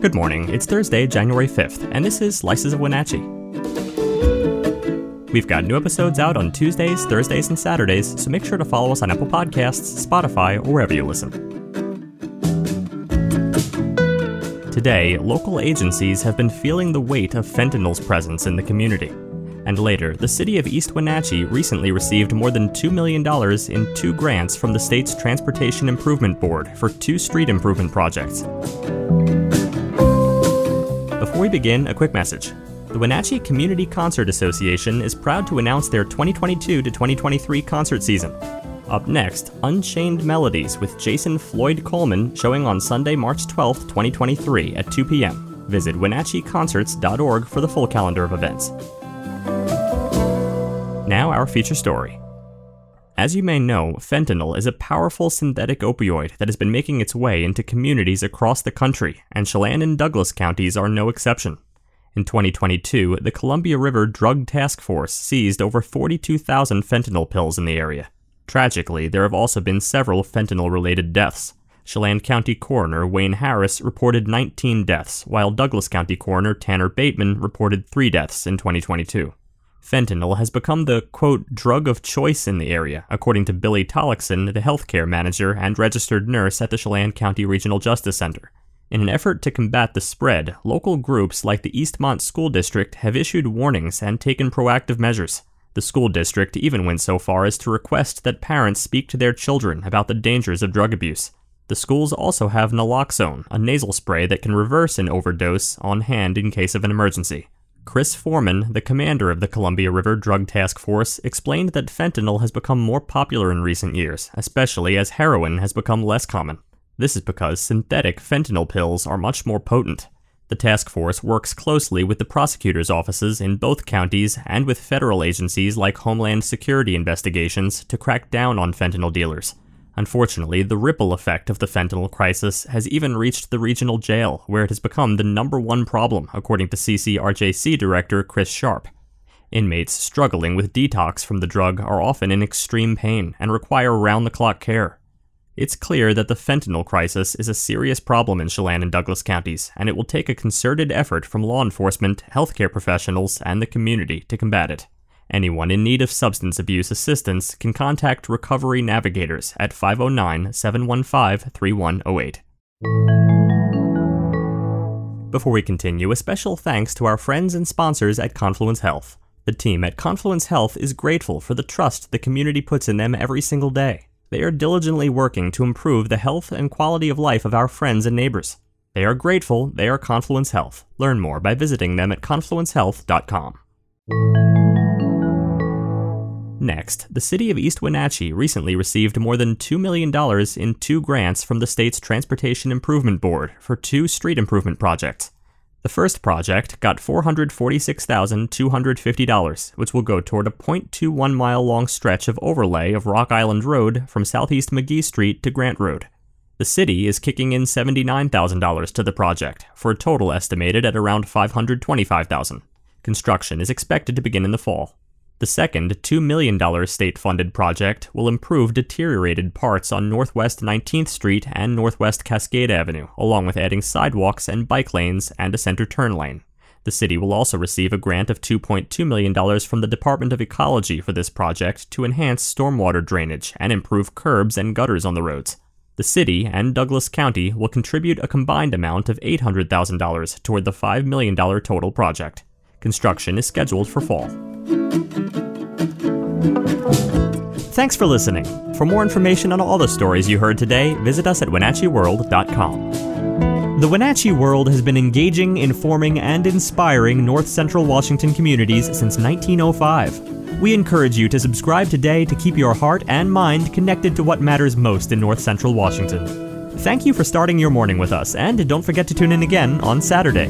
Good morning. It's Thursday, January 5th, and this is Slices of Wenatchee. We've got new episodes out on Tuesdays, Thursdays, and Saturdays, so make sure to follow us on Apple Podcasts, Spotify, or wherever you listen. Today, local agencies have been feeling the weight of fentanyl's presence in the community. And later, the city of East Wenatchee recently received more than $2 million in two grants from the state's Transportation Improvement Board for two street improvement projects. Before we begin, a quick message. The Wenatchee Community Concert Association is proud to announce their 2022 to 2023 concert season. Up next, Unchained Melodies with Jason Floyd Coleman showing on Sunday, March 12, 2023 at 2 p.m. Visit WenatcheeConcerts.org for the full calendar of events. Now, our feature story. As you may know, fentanyl is a powerful synthetic opioid that has been making its way into communities across the country, and Chelan and Douglas counties are no exception. In 2022, the Columbia River Drug Task Force seized over 42,000 fentanyl pills in the area. Tragically, there have also been several fentanyl related deaths. Chelan County Coroner Wayne Harris reported 19 deaths, while Douglas County Coroner Tanner Bateman reported 3 deaths in 2022. Fentanyl has become the, quote, drug of choice in the area, according to Billy Tollickson, the healthcare manager and registered nurse at the Chelan County Regional Justice Center. In an effort to combat the spread, local groups like the Eastmont School District have issued warnings and taken proactive measures. The school district even went so far as to request that parents speak to their children about the dangers of drug abuse. The schools also have naloxone, a nasal spray that can reverse an overdose, on hand in case of an emergency. Chris Foreman, the commander of the Columbia River Drug Task Force, explained that fentanyl has become more popular in recent years, especially as heroin has become less common. This is because synthetic fentanyl pills are much more potent. The task force works closely with the prosecutors' offices in both counties and with federal agencies like Homeland Security investigations to crack down on fentanyl dealers. Unfortunately, the ripple effect of the fentanyl crisis has even reached the regional jail, where it has become the number one problem, according to CCRJC Director Chris Sharp. Inmates struggling with detox from the drug are often in extreme pain and require round the clock care. It's clear that the fentanyl crisis is a serious problem in Chelan and Douglas counties, and it will take a concerted effort from law enforcement, healthcare professionals, and the community to combat it. Anyone in need of substance abuse assistance can contact Recovery Navigators at 509 715 3108. Before we continue, a special thanks to our friends and sponsors at Confluence Health. The team at Confluence Health is grateful for the trust the community puts in them every single day. They are diligently working to improve the health and quality of life of our friends and neighbors. They are grateful they are Confluence Health. Learn more by visiting them at confluencehealth.com. Next, the city of East Wenatchee recently received more than $2 million in two grants from the state's Transportation Improvement Board for two street improvement projects. The first project got $446,250, which will go toward a 0.21 mile long stretch of overlay of Rock Island Road from Southeast McGee Street to Grant Road. The city is kicking in $79,000 to the project, for a total estimated at around 525,000. Construction is expected to begin in the fall. The second, $2 million state funded project will improve deteriorated parts on Northwest 19th Street and Northwest Cascade Avenue, along with adding sidewalks and bike lanes and a center turn lane. The city will also receive a grant of $2.2 million from the Department of Ecology for this project to enhance stormwater drainage and improve curbs and gutters on the roads. The city and Douglas County will contribute a combined amount of $800,000 toward the $5 million total project. Construction is scheduled for fall. Thanks for listening. For more information on all the stories you heard today, visit us at WenatcheeWorld.com. The Wenatchee World has been engaging, informing, and inspiring North Central Washington communities since 1905. We encourage you to subscribe today to keep your heart and mind connected to what matters most in North Central Washington. Thank you for starting your morning with us, and don't forget to tune in again on Saturday.